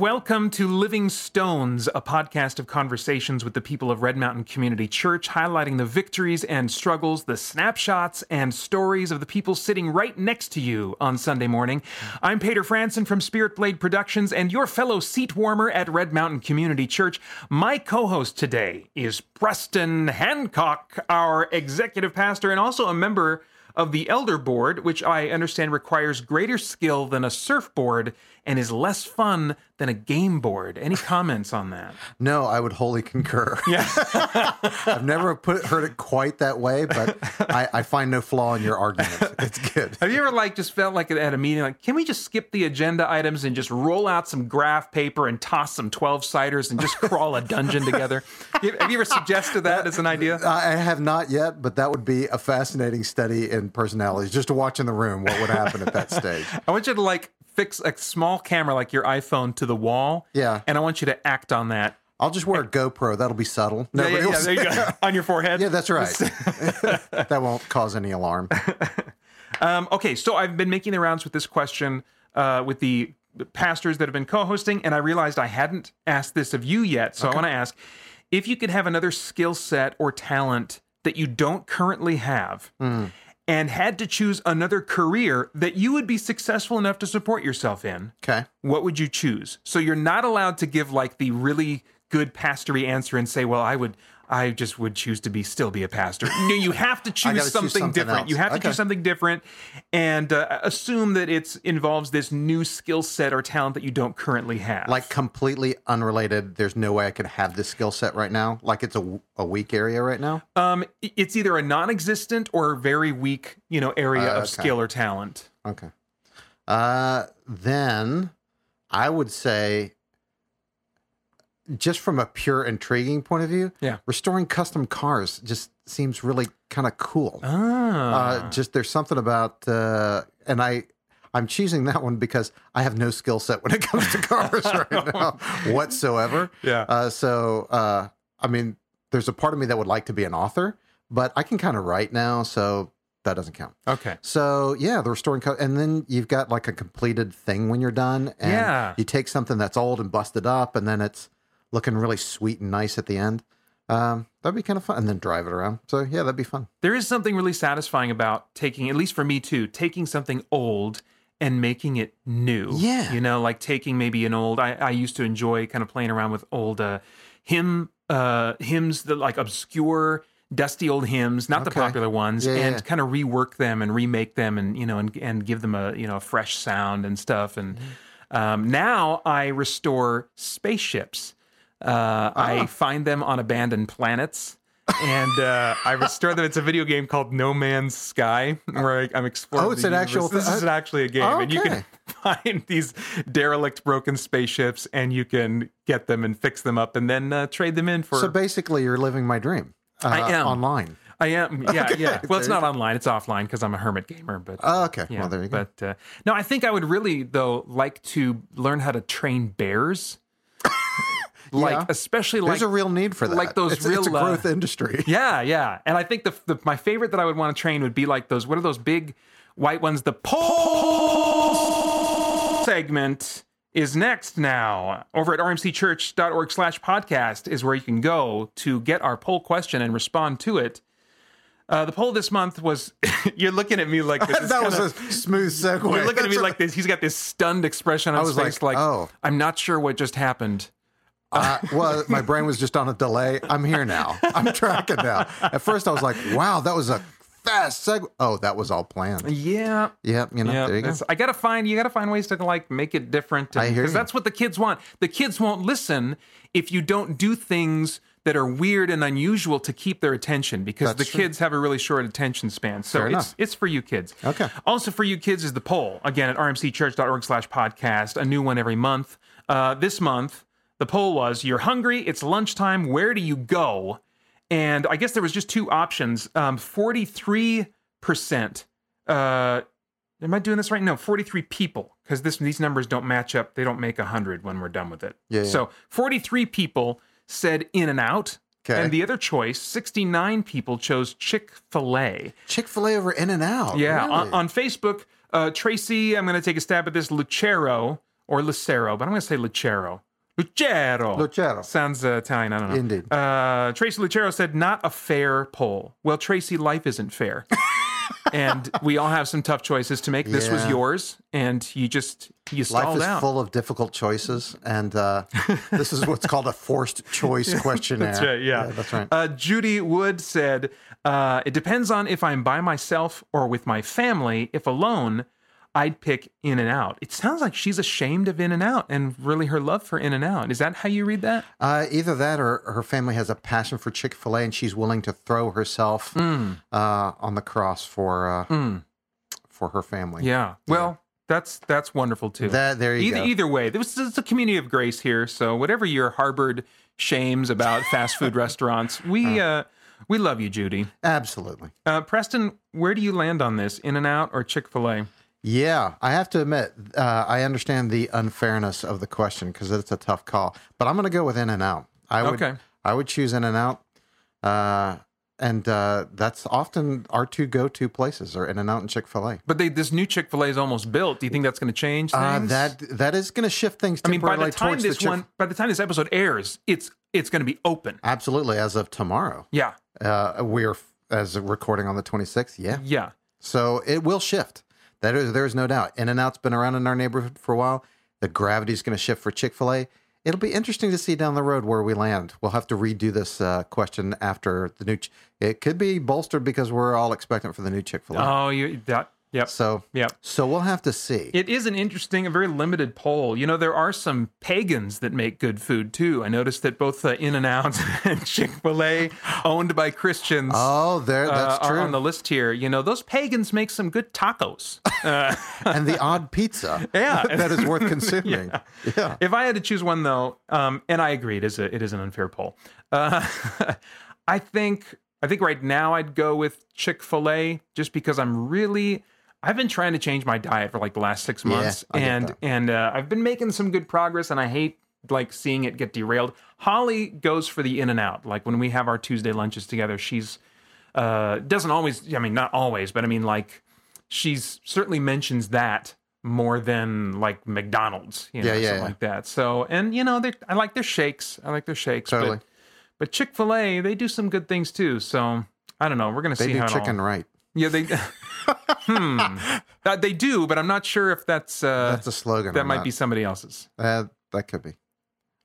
Welcome to Living Stones, a podcast of conversations with the people of Red Mountain Community Church, highlighting the victories and struggles, the snapshots and stories of the people sitting right next to you on Sunday morning. I'm Peter Franson from Spirit Blade Productions and your fellow seat warmer at Red Mountain Community Church. My co host today is Preston Hancock, our executive pastor and also a member of the Elder Board, which I understand requires greater skill than a surfboard and is less fun than a game board. Any comments on that? No, I would wholly concur. Yeah. I've never put heard it quite that way, but I, I, find no flaw in your argument. It's good. Have you ever like just felt like at a meeting, like, can we just skip the agenda items and just roll out some graph paper and toss some 12 siders and just crawl a dungeon together? Have you ever suggested that as an uh, idea? I have not yet, but that would be a fascinating study in personalities, just to watch in the room what would happen at that stage. I want you to like fix a small camera like your iPhone to the wall. Yeah. And I want you to act on that. I'll just wear a GoPro. That'll be subtle. Yeah, yeah, yeah, there you go. on your forehead. Yeah, that's right. that won't cause any alarm. um, okay, so I've been making the rounds with this question uh, with the pastors that have been co-hosting, and I realized I hadn't asked this of you yet. So okay. I want to ask if you could have another skill set or talent that you don't currently have. Mm and had to choose another career that you would be successful enough to support yourself in, okay, what would you choose? So you're not allowed to give like the really good pastory answer and say, "Well, I would I just would choose to be still be a pastor. No, you have to choose something, choose something, different. Else. You have to okay. choose something different, and uh, assume that it involves this new skill set or talent that you don't currently have. Like completely unrelated. There's no way I could have this skill set right now. Like it's a, a weak area right now. Um, it's either a non-existent or very weak, you know, area uh, okay. of skill or talent. Okay. Uh, then I would say just from a pure intriguing point of view, yeah, restoring custom cars just seems really kind of cool. Ah. Uh, just there's something about, uh, and I, I'm choosing that one because I have no skill set when it comes to cars right now whatsoever. Yeah. Uh, so, uh, I mean, there's a part of me that would like to be an author, but I can kind of write now, so that doesn't count. Okay. So yeah, the restoring co- and then you've got like a completed thing when you're done. And yeah. You take something that's old and busted up, and then it's looking really sweet and nice at the end. Um, that'd be kind of fun, and then drive it around. So yeah, that'd be fun. There is something really satisfying about taking, at least for me too, taking something old and making it new. Yeah, you know, like taking maybe an old. I, I used to enjoy kind of playing around with old uh, hymn uh, hymns that like obscure dusty old hymns, not okay. the popular ones, yeah, and yeah. kind of rework them and remake them, and you know, and and give them a you know a fresh sound and stuff. And mm-hmm. um, now I restore spaceships. Uh, I ah. find them on abandoned planets. and uh, I restore them. It's a video game called No Man's Sky, where I, am exploring. Oh, it's an universe. actual. This is actually a game, okay. and you can find these derelict, broken spaceships, and you can get them and fix them up, and then uh, trade them in for. So basically, you're living my dream. Uh, I am online. I am. Yeah, okay. yeah. Well, it's not online; it's offline because I'm a hermit gamer. But oh, okay. Yeah, well, there you go. But uh, no, I think I would really though like to learn how to train bears like yeah. especially like there's a real need for that. Like those it's, real it's a growth uh, industry. Yeah, yeah. And I think the, the, my favorite that I would want to train would be like those. What are those big white ones? The poll segment is next now over at rmcchurch.org slash podcast is where you can go to get our poll question and respond to it uh, the poll this month was you're looking at me like this. that was a smooth segue. You're looking at me like this. He's got this stunned expression on his face, like, like, oh. I'm not sure what just happened. Uh, well, my brain was just on a delay. I'm here now. I'm tracking now. At first, I was like, "Wow, that was a fast segue." Oh, that was all planned. Yeah, yeah. You know, there you go. I gotta find you gotta find ways to like make it different. And, I hear because that's what the kids want. The kids won't listen if you don't do things that are weird and unusual to keep their attention because That's the true. kids have a really short attention span. So Fair it's enough. it's for you kids. Okay. Also for you kids is the poll again at rmcchurch.org slash podcast, a new one every month. Uh, this month the poll was You're hungry, it's lunchtime, where do you go? And I guess there was just two options. Um, 43%. Uh, am I doing this right? No, 43 people, because these numbers don't match up. They don't make 100 when we're done with it. Yeah, yeah. So 43 people said In and Out. Okay. And the other choice, 69 people chose Chick fil A. Chick fil A over In and Out. Yeah. Really? On, on, Facebook, uh, Tracy, I'm going to take a stab at this, Lucero or Lucero, but I'm going to say Lucero. Lucero. Lucero. Sounds uh, Italian. I don't know. Indeed. Uh, Tracy Lucero said, "Not a fair poll." Well, Tracy, life isn't fair, and we all have some tough choices to make. This was yours, and you just you Life stalled is out. full of difficult choices, and uh, this is what's called a forced choice questionnaire. That's right. Yeah, that's right. Uh, Judy Wood said, uh, "It depends on if I'm by myself or with my family. If alone, I'd pick In and Out." It sounds like she's ashamed of In and Out and really her love for In and Out. Is that how you read that? Uh, either that, or her family has a passion for Chick Fil A, and she's willing to throw herself Mm. uh, on the cross for uh, for her family. Yeah. Well, that's that's wonderful too. That there you either go. either way, this is a community of grace here. So whatever your harbored shames about fast food restaurants, we uh, we love you, Judy. Absolutely. Uh, Preston, where do you land on this? In and Out or Chick Fil A? Yeah, I have to admit, uh, I understand the unfairness of the question because it's a tough call. But I'm going to go with In and Out. I would, Okay. I would choose In and Out, uh, and uh, that's often our two go-to places are In and Out and Chick Fil A. But they, this new Chick Fil A is almost built. Do you think that's going to change things? Uh, that that is going to shift things. I mean, by the time this the one, by the time this episode airs, it's it's going to be open. absolutely as of tomorrow, Yeah, uh, we are as a recording on the 26th. Yeah, yeah. So it will shift. That is, there is no doubt. In and Out's been around in our neighborhood for a while. The gravity is going to shift for Chick Fil A. It'll be interesting to see down the road where we land. We'll have to redo this uh, question after the new. Ch- it could be bolstered because we're all expectant for the new Chick Fil A. Oh, you that. Yep. so, Yep. so we'll have to see. It is an interesting, a very limited poll. You know, there are some pagans that make good food too. I noticed that both uh, In and Out and Chick Fil A, owned by Christians, oh, there. uh, That's are true. on the list here. You know, those pagans make some good tacos. Uh, and the odd pizza. Yeah. that is worth consuming. yeah. if I had to choose one, though, um, and I agree, it is a, it is an unfair poll. Uh, I think I think right now I'd go with Chick Fil A just because I'm really. I've been trying to change my diet for like the last six months, get and and uh, I've been making some good progress, and I hate like seeing it get derailed. Holly goes for the In and Out. Like when we have our Tuesday lunches together, she's uh, doesn't always. I mean, not always, but I mean, like she's certainly mentions that more than like McDonald's, you know, Yeah, yeah, something yeah. like that. So, and you know, I like their shakes. I like their shakes. Totally. But, but Chick Fil A, they do some good things too. So I don't know. We're gonna They see do how it all- chicken right. yeah, they. hmm. Uh, they do, but I'm not sure if that's uh, That's a slogan. that might not. be somebody else's. Uh, that could be.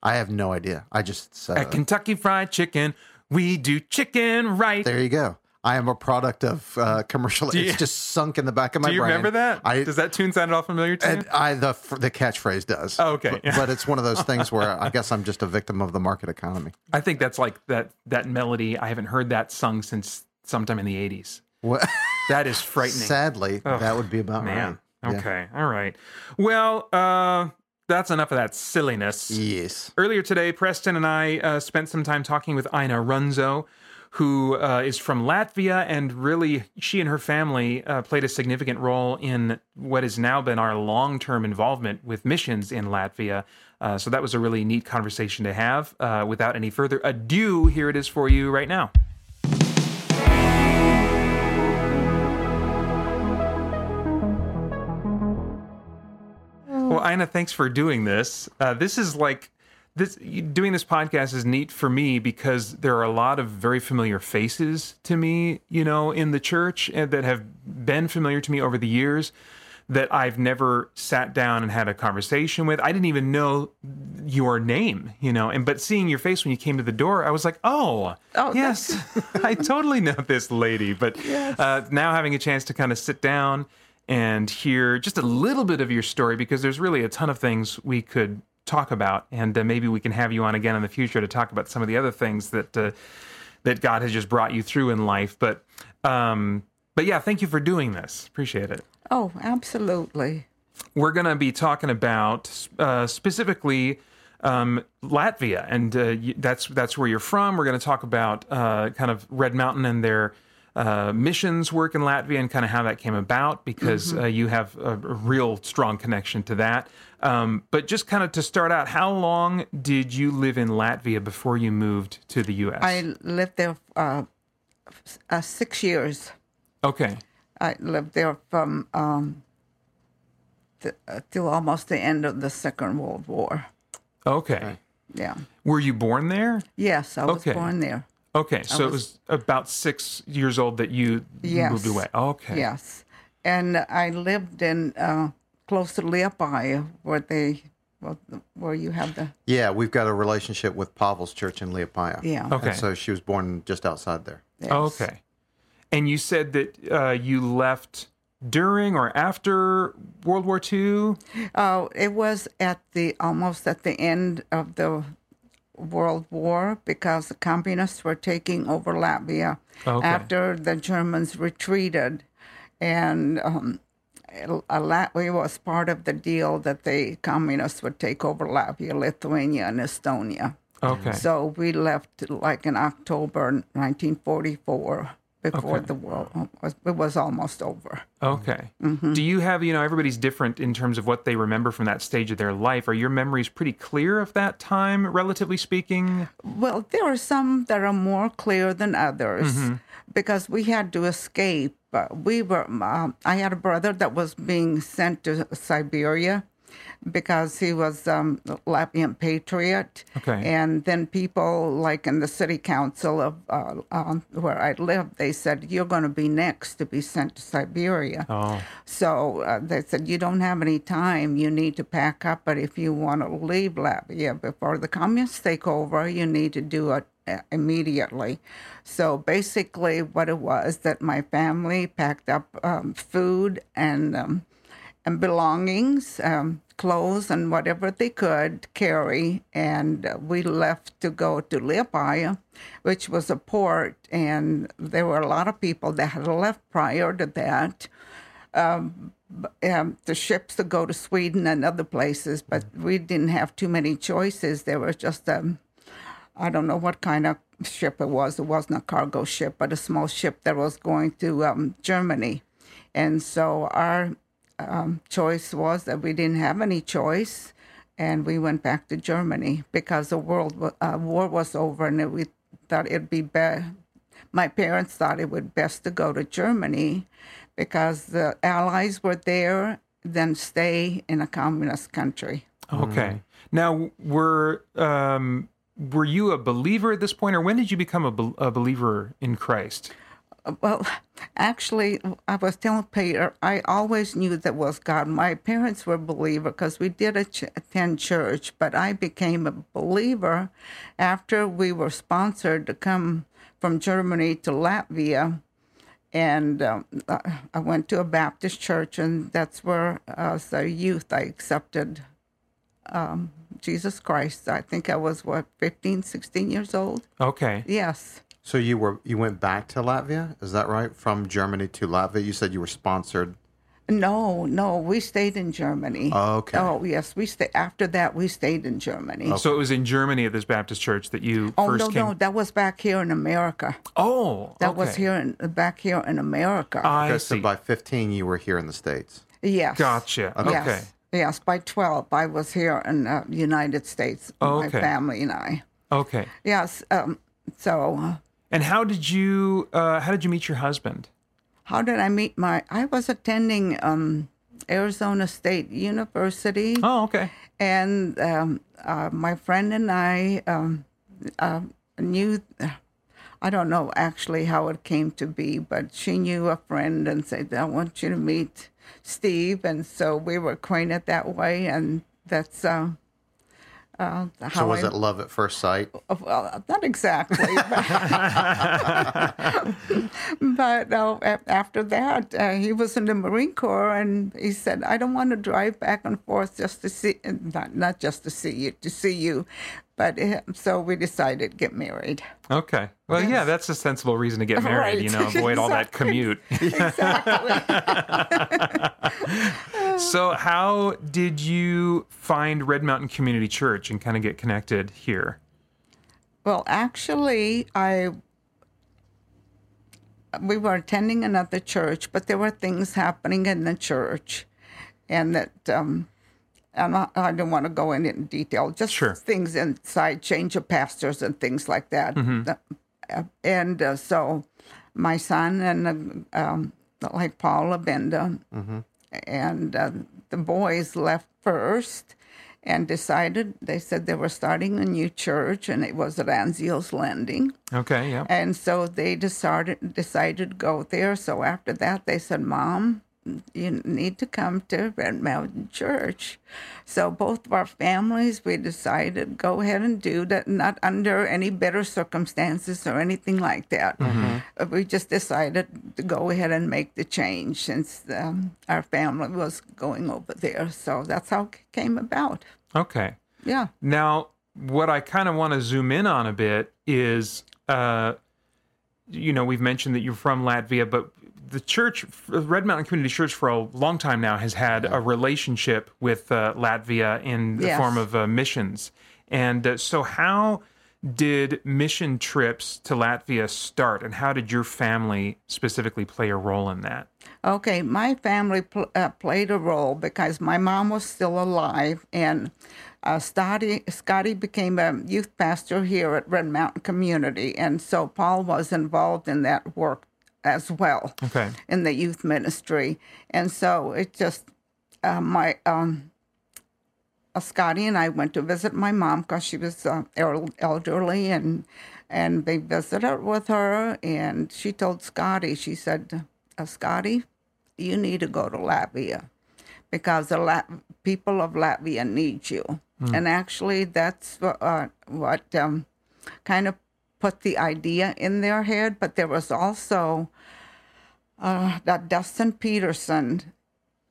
I have no idea. I just said At. Kentucky Fried Chicken, we do chicken right. There you go. I am a product of uh, commercial. you- it's just sunk in the back of my do you brain. remember that? I Does that tune sound at all familiar to you? and I the the catchphrase does. Oh, okay. but, but it's one of those things where I guess I'm just a victim of the market economy. I think that's like that that melody. I haven't heard that sung since sometime in the 80s. What, That is frightening. sadly, that would be about Man. right. Yeah. Okay. All right. Well, uh, that's enough of that silliness. Yes. Earlier today, Preston and I uh, spent some time talking with Ina Runzo, who uh, is from Latvia, and really, she and her family uh, played a significant role in what has now been our long term involvement with missions in Latvia. Uh, so that was a really neat conversation to have. Uh, without any further ado, here it is for you right now. Well, Ina, thanks for doing this. Uh, this is like this doing this podcast is neat for me because there are a lot of very familiar faces to me, you know, in the church and that have been familiar to me over the years that I've never sat down and had a conversation with. I didn't even know your name, you know, and but seeing your face when you came to the door, I was like, oh, Oh, yes, I totally know this lady. But uh, now having a chance to kind of sit down and hear just a little bit of your story because there's really a ton of things we could talk about, and uh, maybe we can have you on again in the future to talk about some of the other things that uh, that God has just brought you through in life. But um, but yeah, thank you for doing this. Appreciate it. Oh, absolutely. We're going to be talking about uh, specifically um, Latvia, and uh, that's that's where you're from. We're going to talk about uh, kind of Red Mountain and their uh, missions work in Latvia and kind of how that came about because uh, you have a real strong connection to that. Um, but just kind of to start out, how long did you live in Latvia before you moved to the U.S.? I lived there uh, uh, six years. okay, I lived there from um, th- uh, till almost the end of the Second World War. Okay. Yeah. Were you born there? Yes, I was Okay. born there. Okay, so it was- was about six years old that you Yes. moved away. Okay. Yes, and I lived in uh, close to Liepaja, where they, where you have the Yeah, we've got a relationship with Pavel's church in Liepaja. yeah. Okay. And so she was born just outside there. yes. Okay. And you said that uh, you left during or after World War II? Oh, it was at the almost at the end of the World War because the communists were taking over Latvia Okay. after the Germans retreated, and um, Latvia was part of the deal that the communists would take over Latvia, Lithuania, and Estonia. Okay. So we left like in October 1944 before Okay. the war was, it was almost over. Okay. Mm-hmm. Do you have, you know, everybody's different in terms of what they remember from that stage of their life. Are your memories pretty clear of that time, relatively speaking? Well, there are some that are more clear than others because we had to escape. Uh, we were. Um, I had a brother that was being sent to Siberia because he was um, a Latvian patriot. Okay. And then people, like in the city council of uh, um, where I lived, they said, "You're going to be next to be sent to Siberia." Oh, So uh, they said, You don't have any time. You need to pack up. But if you want to leave Latvia before the communists take over, you need to do it uh, immediately. So basically, what it was that my family packed up um, food and, um, and belongings, um, clothes, and whatever they could carry. And uh, we left to go to Liepaja, which was a port. And there were a lot of people that had left prior to that um, the ships to go to Sweden and other places, but we didn't have too many choices. There was just um, I don't know what kind of ship it was. It wasn't a cargo ship, but a small ship that was going to um, Germany, and so our um, choice was that we didn't have any choice, and we went back to Germany because the world uh, war was over, and we thought it'd be better my parents thought it would best to go to Germany because the allies were there than stay in a communist country. okay. Now, were um, were you a believer at this point, or when did you become a, bel a believer in Christ? Well, actually, I was telling Peter, I always knew that was God. My parents were believer because we did attend church, but I became a believer after we were sponsored to come from Germany to Latvia. And um, I- I went to a Baptist church, and that's where, as a youth, I accepted um, Jesus Christ. I think I was, what, 15, 16 years old? Okay. Yes. So you were you went back to Latvia, is that right? From Germany to Latvia. You said you were sponsored. No, no, we stayed in Germany. Oh, okay. Oh, yes, we stayed. After that, we stayed in Germany. So it was in Germany at this Baptist church that you Oh first no, came. no, that was back here in America. Oh, That was here in back here in America. I Okay, see. so by 15 you were here in the states. yes. Gotcha. Okay. Yes. Yes. By twelve, I was here in the United States. Oh, My family and I. Okay. Yes. Um, so, uh, And how did you uh, how did you meet your husband? how did I meet my? I was attending um, Arizona State University. Oh, okay. and um, uh, my friend and I um, uh, knew. I don't know actually how it came to be, but she knew a friend and said, "I want you to meet Steve," and so we were acquainted that way, and that's uh, uh, how So was I. it love at first sight? Well, not exactly, but, but uh, after that, uh, he was in the Marine Corps, and he said, "I don't want to drive back and forth just to see, not not just to see you, to see you." But so we decided to get married. Okay. Well, yeah, that's a sensible reason to get married. You know, Right. avoid all that commute. Exactly. so, how did you find Red Mountain Community Church and kind of get connected here? well, actually, I we were attending another church, but there were things happening in the church, and that um, I'm I don't want to go in in detail. Just Sure. things inside, change of pastors and things like that. The- uh, and uh, so, my son and uh, um, like Paul Abenda, and uh, the boys left first and decided they said they were starting a new church and it was at Anzio's Landing. Okay, yeah. And so they decided decided to go there. So after that, they said, "Mom, you need to come to Red Mountain Church." So both of our families, we decided go ahead and do that, not under any better circumstances or anything like that. Uh, We just decided to go ahead and make the change since um, our family was going over there. So that's how it came about. Okay. Yeah. Now, what I kind of want to zoom in on a bit is, uh, you know, we've mentioned that you're from Latvia, but the church, Red Mountain Community Church, for a long time now has had a relationship with uh, Latvia in the Yes. form of uh, missions. And uh, so, how did mission trips to Latvia start, and how did your family specifically play a role in that? Okay, my family pl- uh, played a role because my mom was still alive, and uh, Scotty, Scotty became a youth pastor here at Red Mountain Community, and so Paul was involved in that work as well Okay. in the youth ministry, and so it just uh, my um, uh, Scotty and I went to visit my mom because she was uh, elderly, and and they visited with her, and she told Scotty, she said, uh, Scotty, you need to go to Latvia because the Lat- people of Latvia need you, and actually that's what, uh, what um, kind of put the idea in their head, but there was also uh, that Dustin Peterson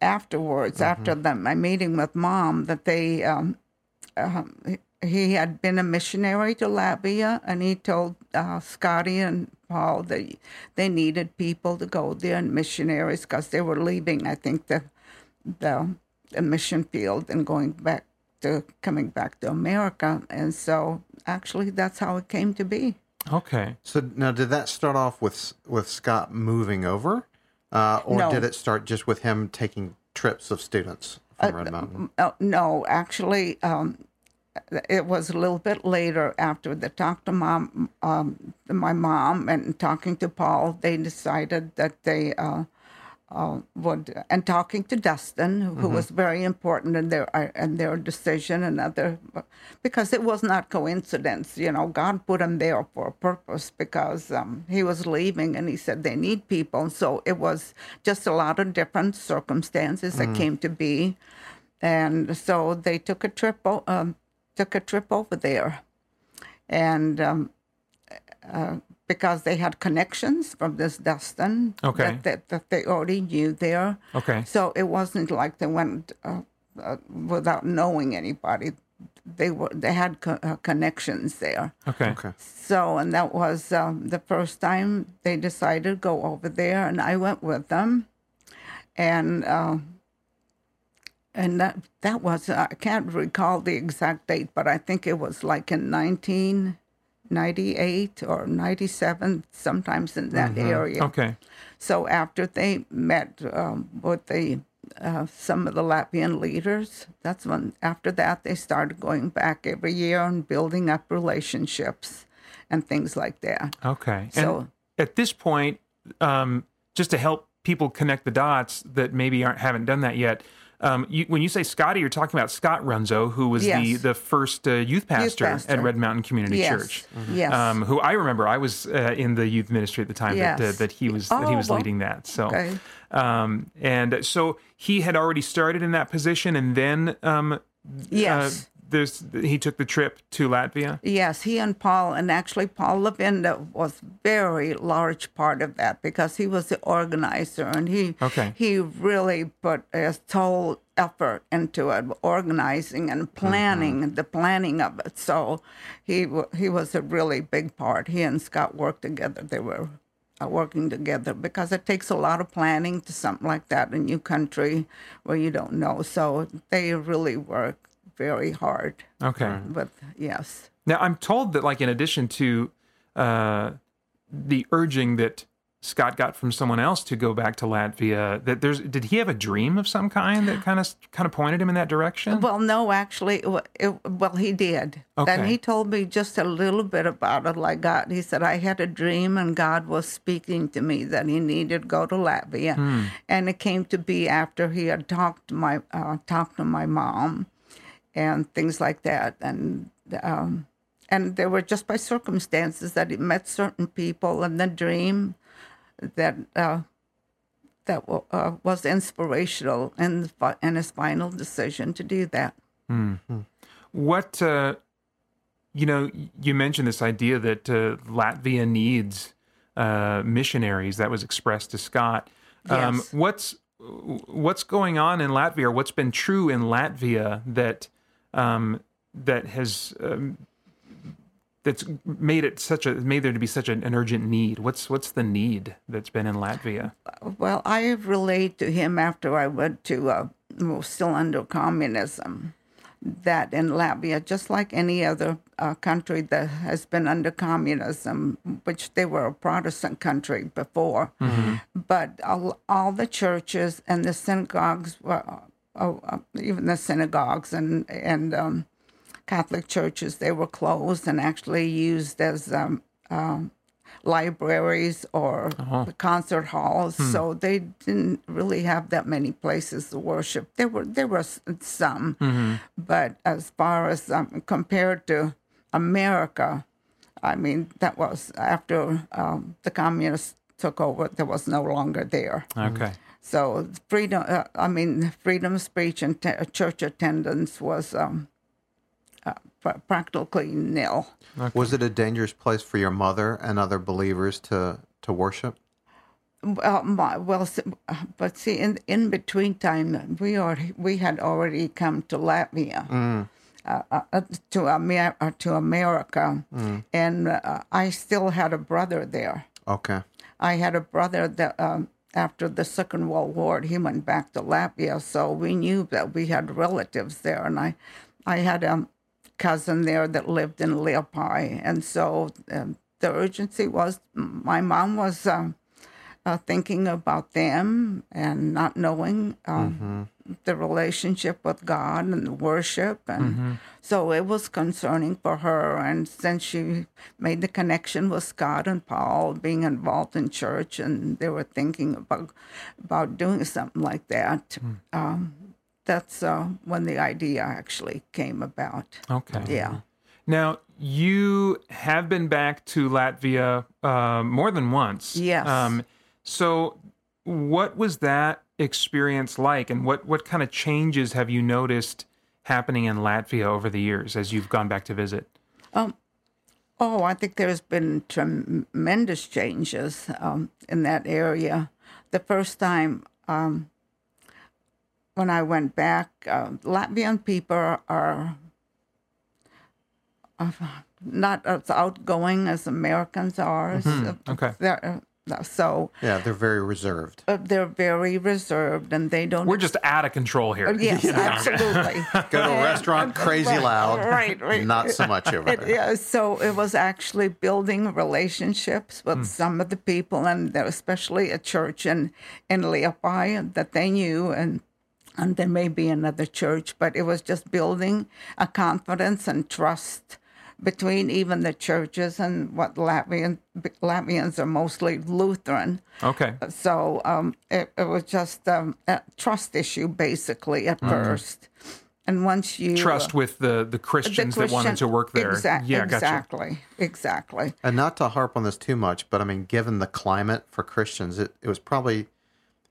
afterwards, after the, my meeting with mom, that they um, um, he- he had been a missionary to Latvia, and he told uh, Scotty and Paul that they needed people to go there and missionaries because they were leaving. I think the the, the mission field and going back to coming back to America, and so actually that's how it came to be. Okay. So now, did that start off with with Scott moving over, uh, or No. did it start just with him taking trips of students from Red Mountain? Uh, no, actually, um, it was a little bit later after the talk to mom, um, my mom, and talking to Paul. They decided that they uh, uh, would, and talking to Dustin, who was very important in their uh, in their decision, and other, because it was not coincidence. You know, God put him there for a purpose because um, he was leaving, and he said they need people. So it was just a lot of different circumstances that came to be and so they took a trip o- um, took a trip over there and um, uh, because they had connections from this Dustin Okay. that, that, that they already knew there Okay. so it wasn't like they went uh, uh, without knowing anybody they were they had co- uh, connections there Okay. Okay. so, and that was um, the first time they decided to go over there, and I went with them, and uh, and that that was I can't recall the exact date, but I think it was like in 1998 or 97, sometimes in that area. Okay. So after they met um, with the uh, some of the Latvian leaders, that's when after that they started going back every year and building up relationships and things like that. Okay. So- and at this point, um, just to help people connect the dots that maybe aren't haven't done that yet. Um, you, when you say Scotty, you're talking about Scott Runzo, who was the Yes. the first uh, youth pastor, pastor. at Red Mountain Community Yes. Church. Yes. Um, who I remember, I was uh, in the youth ministry at the time that, uh, that he was that he Oh, was well, leading that. So, okay. um, and so he had already started in that position, and then um, Yes. There's he took the trip to Latvia. Yes, he and Paul, and actually Paul Lavinda was very large part of that because he was the organizer and he Okay. he really put his whole effort into it, organizing and planning the planning of it. So he he was a really big part. He and Scott worked together. They were uh, working together because it takes a lot of planning to something like that in a new country where you don't know. So they really work very hard. Okay. But yes. Now I'm told that, like, in addition to uh, the urging that Scott got from someone else to go back to Latvia. That there's did he have a dream of some kind that kind of kind of pointed him in that direction? Well, no, actually, it, it, well, he did. Then Okay. he told me just a little bit about it. Like God, he said, I had a dream, and God was speaking to me that he needed to go to Latvia, and it came to be after he had talked to my uh, talked to my mom, and things like that, and. Um, and they were just by circumstances that he met certain people and the dream that uh, that wa- uh, was inspirational in, the, fi- in his final decision to do that. What uh, you know, you mentioned this idea that uh, Latvia needs uh, missionaries. That was expressed to Scott. Um, Yes. what's what's going on in Latvia? Or what's been true in Latvia that um, that has um, that's made it such a made there to be such an, an urgent need? What's what's the need that's been in Latvia? Well, I relayed to him after I went to, uh, well, still under communism, that in Latvia, just like any other uh, country that has been under communism, which they were a Protestant country before, but all, all the churches and the synagogues, were, uh, uh, even the synagogues and and um, Catholic churches, they were closed and actually used as um, um, libraries or concert halls. So they didn't really have that many places to worship. There were there were some, but as far as um, compared to America, I mean that was after um, the communists took over. There was no longer there. Okay. So freedom, uh, I mean, freedom of speech and te- church attendance was um, uh, pr- practically nil. Was it a dangerous place for your mother and other believers to to worship? Well, my, well, but see, in in between time, we already we had already come to Latvia, uh, uh, to Amer- uh, to America, and uh, I still had a brother there. Okay. I had a brother that um, after the Second World War, he went back to Latvia, so we knew that we had relatives there, and I, I had a cousin there that lived in Liepaja, and so um, the urgency was my mom was um, uh, thinking about them and not knowing um, the relationship with God and the worship, and so it was concerning for her. And since she made the connection with Scott and Paul being involved in church, and they were thinking about about doing something like that, um, that's uh, when the idea actually came about. Okay. Yeah. Now, you have been back to Latvia uh, more than once. Yes. Um, so, what was that experience like, and what, what kind of changes have you noticed happening in Latvia over the years as you've gone back to visit? Oh, I think there's been tremendous changes um, in that area. The first time um, when I went back, uh, Latvian people are not as outgoing as Americans are. So Okay. they're, so Yeah, they're very reserved. uh, they're very reserved and they don't. We're just out of control here. yes, absolutely. Go to a restaurant, crazy loud. Right, right. Not so much over It, there. yeah, so it was actually building relationships with Hmm. some of the people, and especially a church in in Liepaja that they knew, and and there may be another church, but it was just building a confidence and trust between even the churches and what Latvian Latvians are mostly Lutheran. Okay. So um, it, it was just um, a trust issue basically at first, and once you Hmm. uh, Trust with the, the Christians that wanted to work there. Exact- yeah, gotcha. exactly, exactly. And not to harp on this too much, but I mean, given the climate for Christians, it, it was probably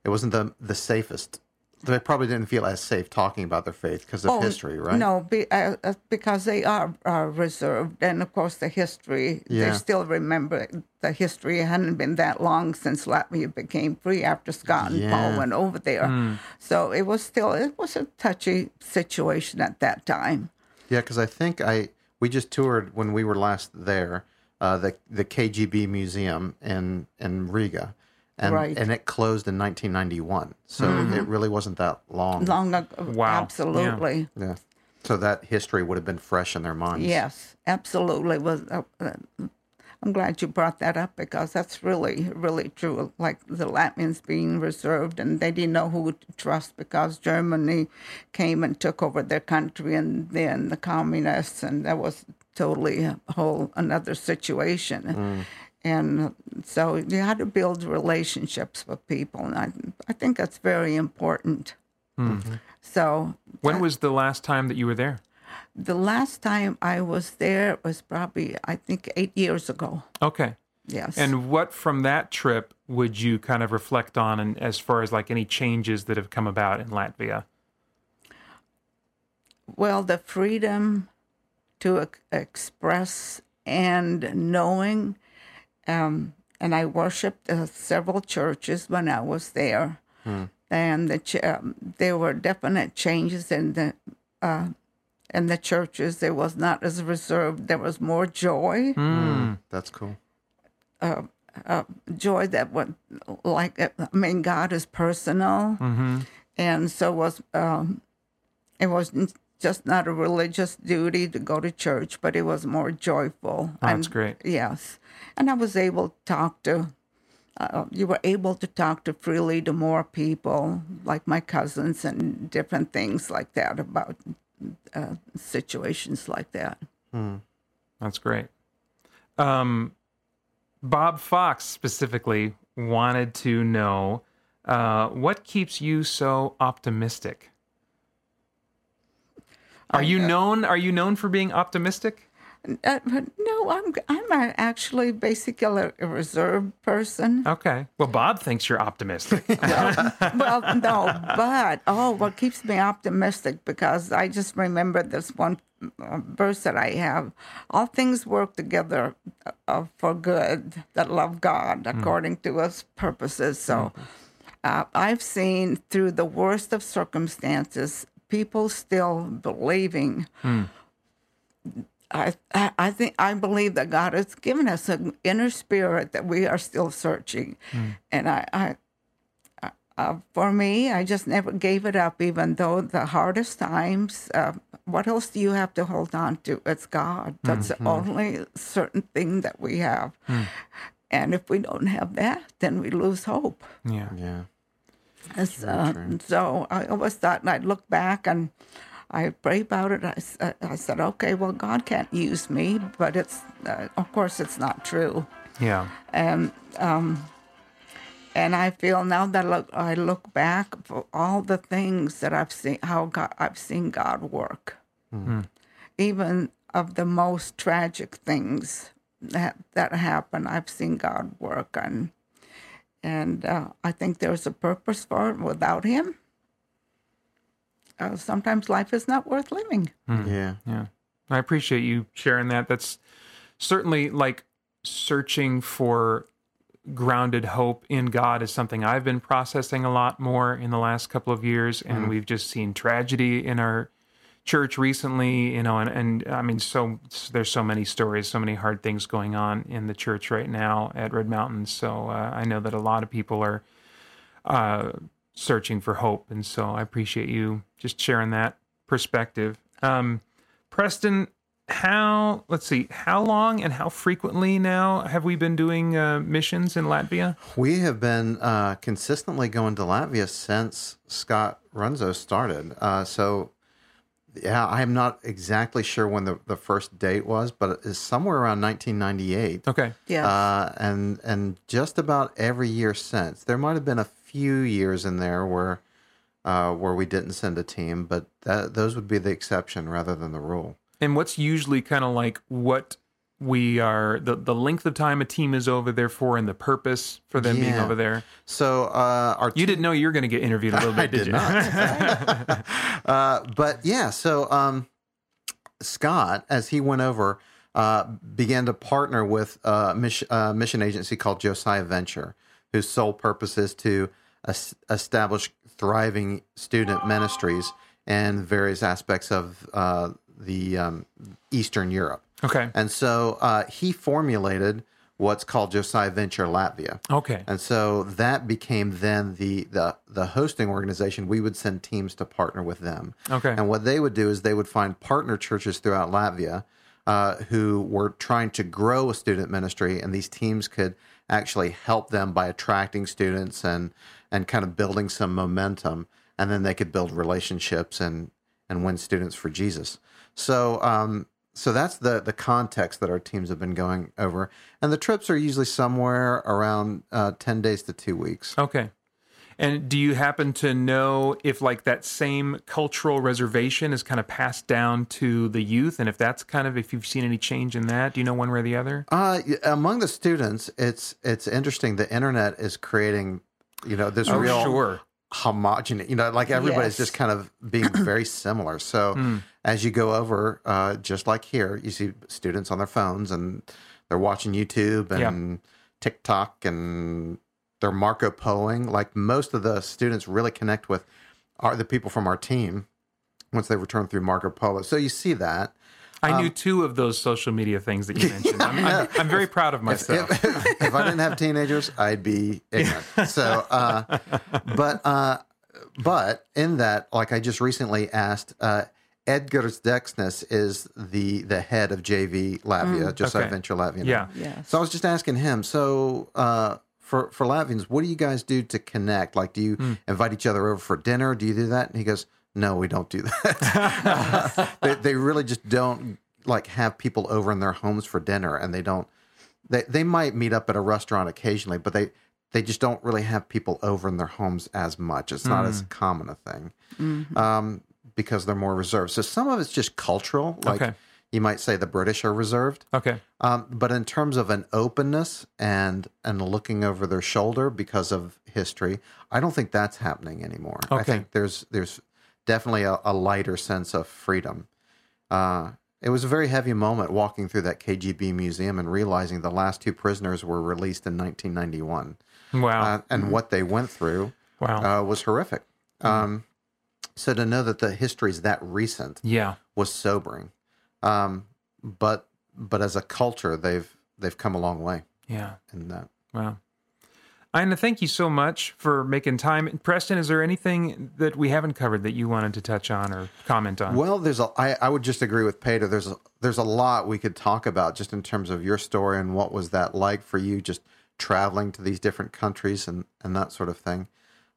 it wasn't the the safest. They probably didn't feel as safe talking about their faith because of history, right? Oh, No, be, uh, uh, because they are uh, reserved, and of course the history. Yeah. They still remember the history. It hadn't been that long since Latvia became free after Scott and Yeah. Paul went over there. So it was still it was a touchy situation at that time. Yeah, because I think I we just toured when we were last there, uh, the the KGB museum in in Riga, and Right. and it closed in 1991, so it really wasn't that long. Long ago, Wow. Absolutely. Yeah, so that history would have been fresh in their minds. Yes, absolutely. Was uh, uh, I'm glad you brought that up because that's really, really true. Like the Latvians being reserved and they didn't know who to trust because Germany came and took over their country and then the communists, and that was totally a whole another situation. And so you had to build relationships with people. And I, I think that's very important. Mm-hmm. So When was the last time that you were there? the last time I was there was probably, I think, eight years ago. Okay. Yes. And what from that trip would you kind of reflect on, and as far as like any changes that have come about in Latvia? well, the freedom to ex- express and knowing. Um, and I worshiped uh, several churches when I was there. And the ch- um, there were definite changes in the uh, in the churches. There was not as reserved. There was more joy. That's cool. joy that would like I mean God is personal, and so was um, it wasn't just not a religious duty to go to church, but it was more joyful. Oh, that's And- great. Yes, and I was able to talk to. Uh, you were able to talk to freely to more people, like my cousins, and different things like that about uh, situations like that. That's great. Um, Bob Fox specifically wanted to know uh, what keeps you so optimistic. Are you known? Are you known for being optimistic? Uh, no, I'm I'm actually basically a, a reserved person. Okay. Well, Bob thinks you're optimistic. well, no, but oh, what keeps me optimistic because I just remember this one uh, verse that I have: "All things work together uh, for good that love God according to His purposes." So, uh, I've seen through the worst of circumstances, people still believing. I, I I think I believe that God has given us an inner spirit that we are still searching, and I, I uh, for me, I just never gave it up, even though the hardest times. Uh, what else do you have to hold on to? It's God. That's the only certain thing that we have. And if we don't have that, then we lose hope. yeah. Yeah. It's, uh, so I always thought, and I'd look back and I pray about it. uh, I said, okay, well, God can't use me, but it's, uh, of course, it's not true. Yeah. And um, and I feel now that look, I look back for all the things that I've seen, how God, I've seen God work, even of the most tragic things that that happen, I've seen God work, and and uh, I think there's a purpose for it. Without Him, uh, sometimes life is not worth living. Yeah. Yeah. I appreciate you sharing that. That's certainly like searching for grounded hope in God is something I've been processing a lot more in the last couple of years. And we've just seen tragedy in our church recently, you know, and, and I mean, so there's so many stories, so many hard things going on in the church right now at Red Mountain. So uh, I know that a lot of people are uh, searching for hope. And so I appreciate you just sharing that perspective. Um, Preston, how, let's see, how long and how frequently now have we been doing uh, missions in Latvia? We have been uh, consistently going to Latvia since Scott Runzo started. Uh, so, yeah, I am not exactly sure when the, the first date was, but it's somewhere around 1998. Okay. Yeah. Uh, and and just about every year since. There might have been a few years in there where uh, where we didn't send a team, but that, those would be the exception rather than the rule. And what's usually kind of like what we are, the, the length of time a team is over there for and the purpose for them being over there? So uh, our You didn't know you were going to get interviewed a little bit, I did, did you? not. uh, but yeah, so um, Scott, as he went over, uh, began to partner with a mission, uh, mission agency called Josiah Venture, whose sole purpose is to es- establish thriving student ministries and various aspects of uh, the um, Eastern Europe. okay. And so uh, he formulated what's called Josiah Venture Latvia. Okay. And so that became then the the the hosting organization. We would send teams to partner with them. Okay. And what they would do is they would find partner churches throughout Latvia uh, who were trying to grow a student ministry, and these teams could actually help them by attracting students and and kind of building some momentum, and then they could build relationships and and win students for Jesus. So um, so that's the the context that our teams have been going over, and the trips are usually somewhere around uh, ten days to two weeks. Okay. And do you happen to know if like that same cultural reservation is kind of passed down to the youth, and if that's kind of if you've seen any change in that? Do you know one way or the other? Uh, among the students, it's it's interesting. The internet is creating, you know, this Oh, real sure. Homogeneous. You know, like everybody's Yes. just kind of being very similar. So as you go over, uh, just like here, you see students on their phones and they're watching YouTube and TikTok and they're Marco Poloing. Like most of the students really connect with are the people from our team once they return through Marco Polo. So you see that. I knew two of those social media things that you mentioned. I'm, I'm, I'm very proud of myself. If, if I didn't have teenagers, I'd be ignorant. So, uh, but uh, but in that, like I just recently asked, uh, Edgar Dexness is the the head of JV Latvia, just Okay. Venture Latvia. Yeah. Yes. So I was just asking him. So uh, for for Latvians, what do you guys do to connect? Like, do you Hmm. invite each other over for dinner? Do you do that? And he goes, No, we don't do that. they, they really just don't like have people over in their homes for dinner, and they don't. They they might meet up at a restaurant occasionally, but they they just don't really have people over in their homes as much. It's not Hmm. as common a thing um, because they're more reserved. So some of it's just cultural. Like Okay. you might say the British are reserved. Okay. Um, but in terms of an openness and and looking over their shoulder because of history, I don't think that's happening anymore. Okay. I think there's there's definitely a, a lighter sense of freedom. Uh, it was a very heavy moment walking through that KGB museum and realizing the last two prisoners were released in 1991, Wow. uh, and what they went through wow. uh, was horrific. Um, so to know that the history is that recent yeah. was sobering. Um, but but as a culture, they've they've come a long way Yeah. in that. Wow. Ina, thank you so much for making time. Preston, is there anything that we haven't covered that you wanted to touch on or comment on? Well, there's a. I, I would just agree with Peter. There's a, there's a lot we could talk about just in terms of your story and what was that like for you, just traveling to these different countries and and that sort of thing.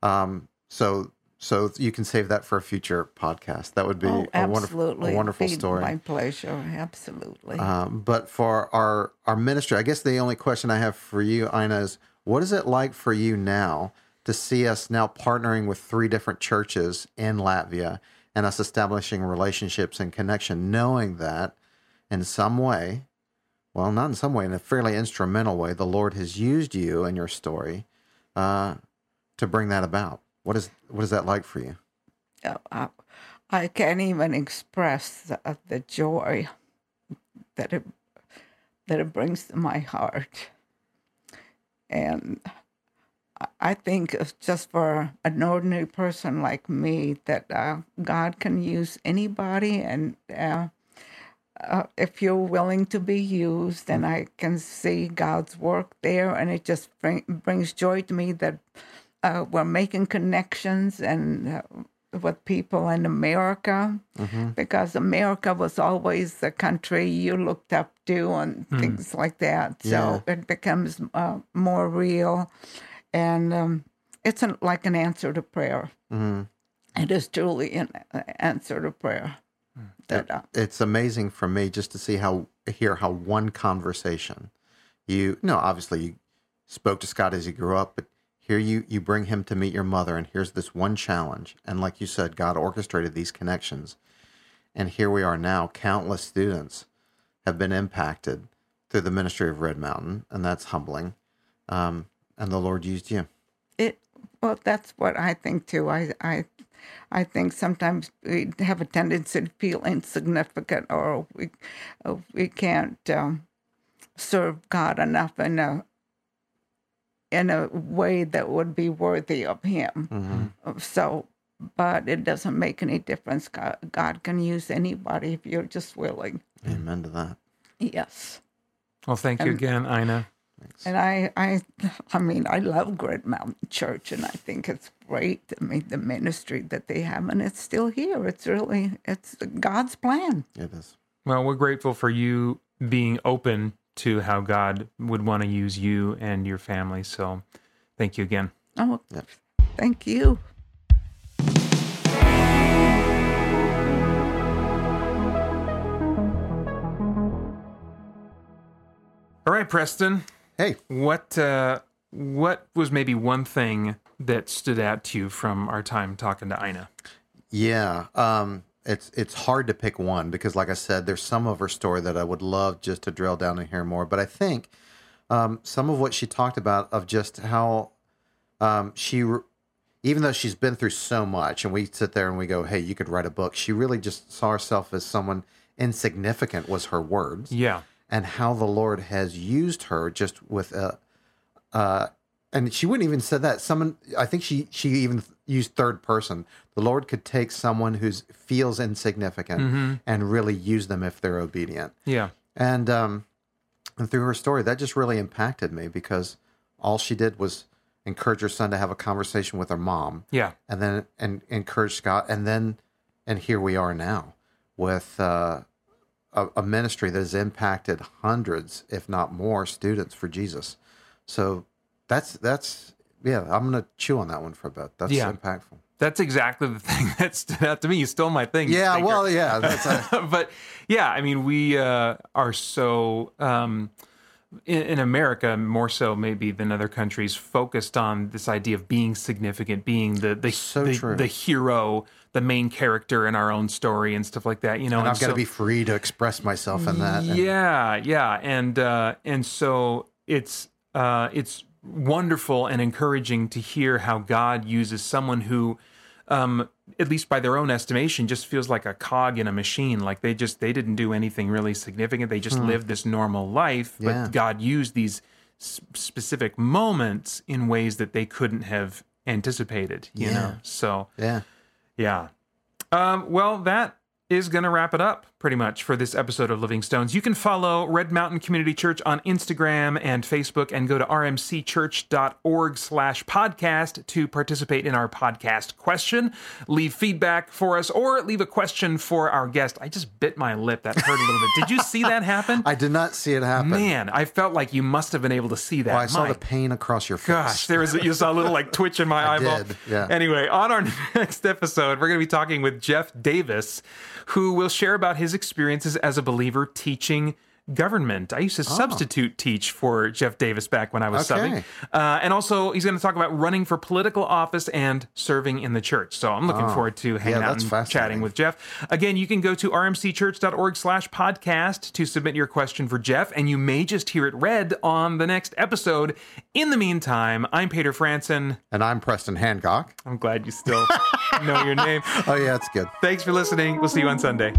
Um, so so you can save that for a future podcast. That would be oh, a wonderful absolutely. a wonderful story. My pleasure. Absolutely. Um, but for our our ministry, I guess the only question I have for you, Ina, is what is it like for you now to see us now partnering with three different churches in Latvia and us establishing relationships and connection, knowing that in some way, well, not in some way, in a fairly instrumental way, the Lord has used you and your story uh, to bring that about. What is what is that like for you? I, I can't even express the, the joy that it that it brings to my heart. And I- think just for an ordinary person like me that uh, God can use anybody, and uh, uh, if you're willing to be used, then I can see God's work there, and it just bring, brings joy to me that uh, we're making connections and uh, with people in America because America was always the country you looked up to and things like that. So it becomes uh, more real, and um, it's an, like an answer to prayer. It is truly an uh, answer to prayer. That uh, it's amazing for me just to see how hear how one conversation you no obviously you spoke to Scott as he grew up but here you you bring him to meet your mother and here's this one challenge. And like you said God orchestrated these connections. And here we are now. Countless students have been impacted through the ministry of Red Mountain and that's humbling. Um, and the Lord used you. It well that's what i think too. I i i think sometimes we have a tendency to feel insignificant or we we can't um, serve god enough in a in a way that would be worthy of him mm-hmm. so but it doesn't make any difference god, god can use anybody if you're just willing amen to that yes well, thank you again, Ina. And I, I, I mean, I love Red Mountain Church, and I think it's great. I mean, the ministry that they have, and it's still here. It's really, it's God's plan. it is Well, we're grateful for you being open to how God would want to use you and your family. So thank you again. Oh, thank you. All right, Preston. Hey, What uh, what was maybe one thing that stood out to you from our time talking to Ina? Yeah, um, it's it's hard to pick one because, like I said, there's some of her story that I would love just to drill down and hear more. But I think um, some of what she talked about of just how um, she, even though she's been through so much, and we sit there and we go, "Hey, you could write a book," she really just saw herself as someone insignificant. Was her words, Yeah. and how the Lord has used her just with a, uh, and she wouldn't even said that. Someone, I think she she even used third person. The Lord could take someone who feels insignificant and really use them if they're obedient. Yeah. And um, and through her story, that just really impacted me because all she did was encourage her son to have a conversation with her mom Yeah. and then and encourage Scott, and then and here we are now with uh, a, a ministry that has impacted hundreds, if not more, students for Jesus. So that's that's yeah, I'm gonna chew on that one for a bit. That's Yeah. impactful. That's exactly the thing that stood out to me. You stole my thing. Yeah, Stinker. well, yeah, a, but yeah, I mean, we uh, are so um, in, in America more so maybe than other countries focused on this idea of being significant, being the the So the, the hero, the main character in our own story and stuff like that. You know, and I've got to be free to express myself in that. and- yeah, yeah, and uh, and so it's uh, it's wonderful and encouraging to hear how God uses someone who, um, at least by their own estimation, just feels like a cog in a machine. Like they just they didn't do anything really significant. They just lived this normal life, but Hmm. God used these s- specific moments in ways that they couldn't have anticipated. You Yeah. know, so. yeah. Yeah. Um, well, that is going to wrap it up pretty much for this episode of Living Stones. You can follow Red Mountain Community Church on Instagram and Facebook and go to rmcchurch.org slash podcast to participate in our podcast question. Leave feedback for us or leave a question for our guest. I just bit my lip. That hurt a little bit. Did you see that happen? I did not see it happen. Man, I felt like you must have been able to see that. Well, I saw My the pain across your face. Gosh, there was a, you saw a little like twitch in my eyeball. did, yeah. Anyway, on our next episode, we're going to be talking with Jeff Davis, who will share about his experiences as a believer teaching government. I used to substitute teach for Jeff Davis back when I was Okay. subbing. Uh, and also, he's going to talk about running for political office and serving in the church. So I'm looking forward to hanging out and chatting with Jeff. Again, you can go to rmcchurch.org slash podcast to submit your question for Jeff, and you may just hear it read on the next episode. In the meantime, I'm Peter Franson. And I'm Preston Hancock. I'm glad you still know your name. Oh, yeah, it's good. Thanks for listening. We'll see you on Sunday.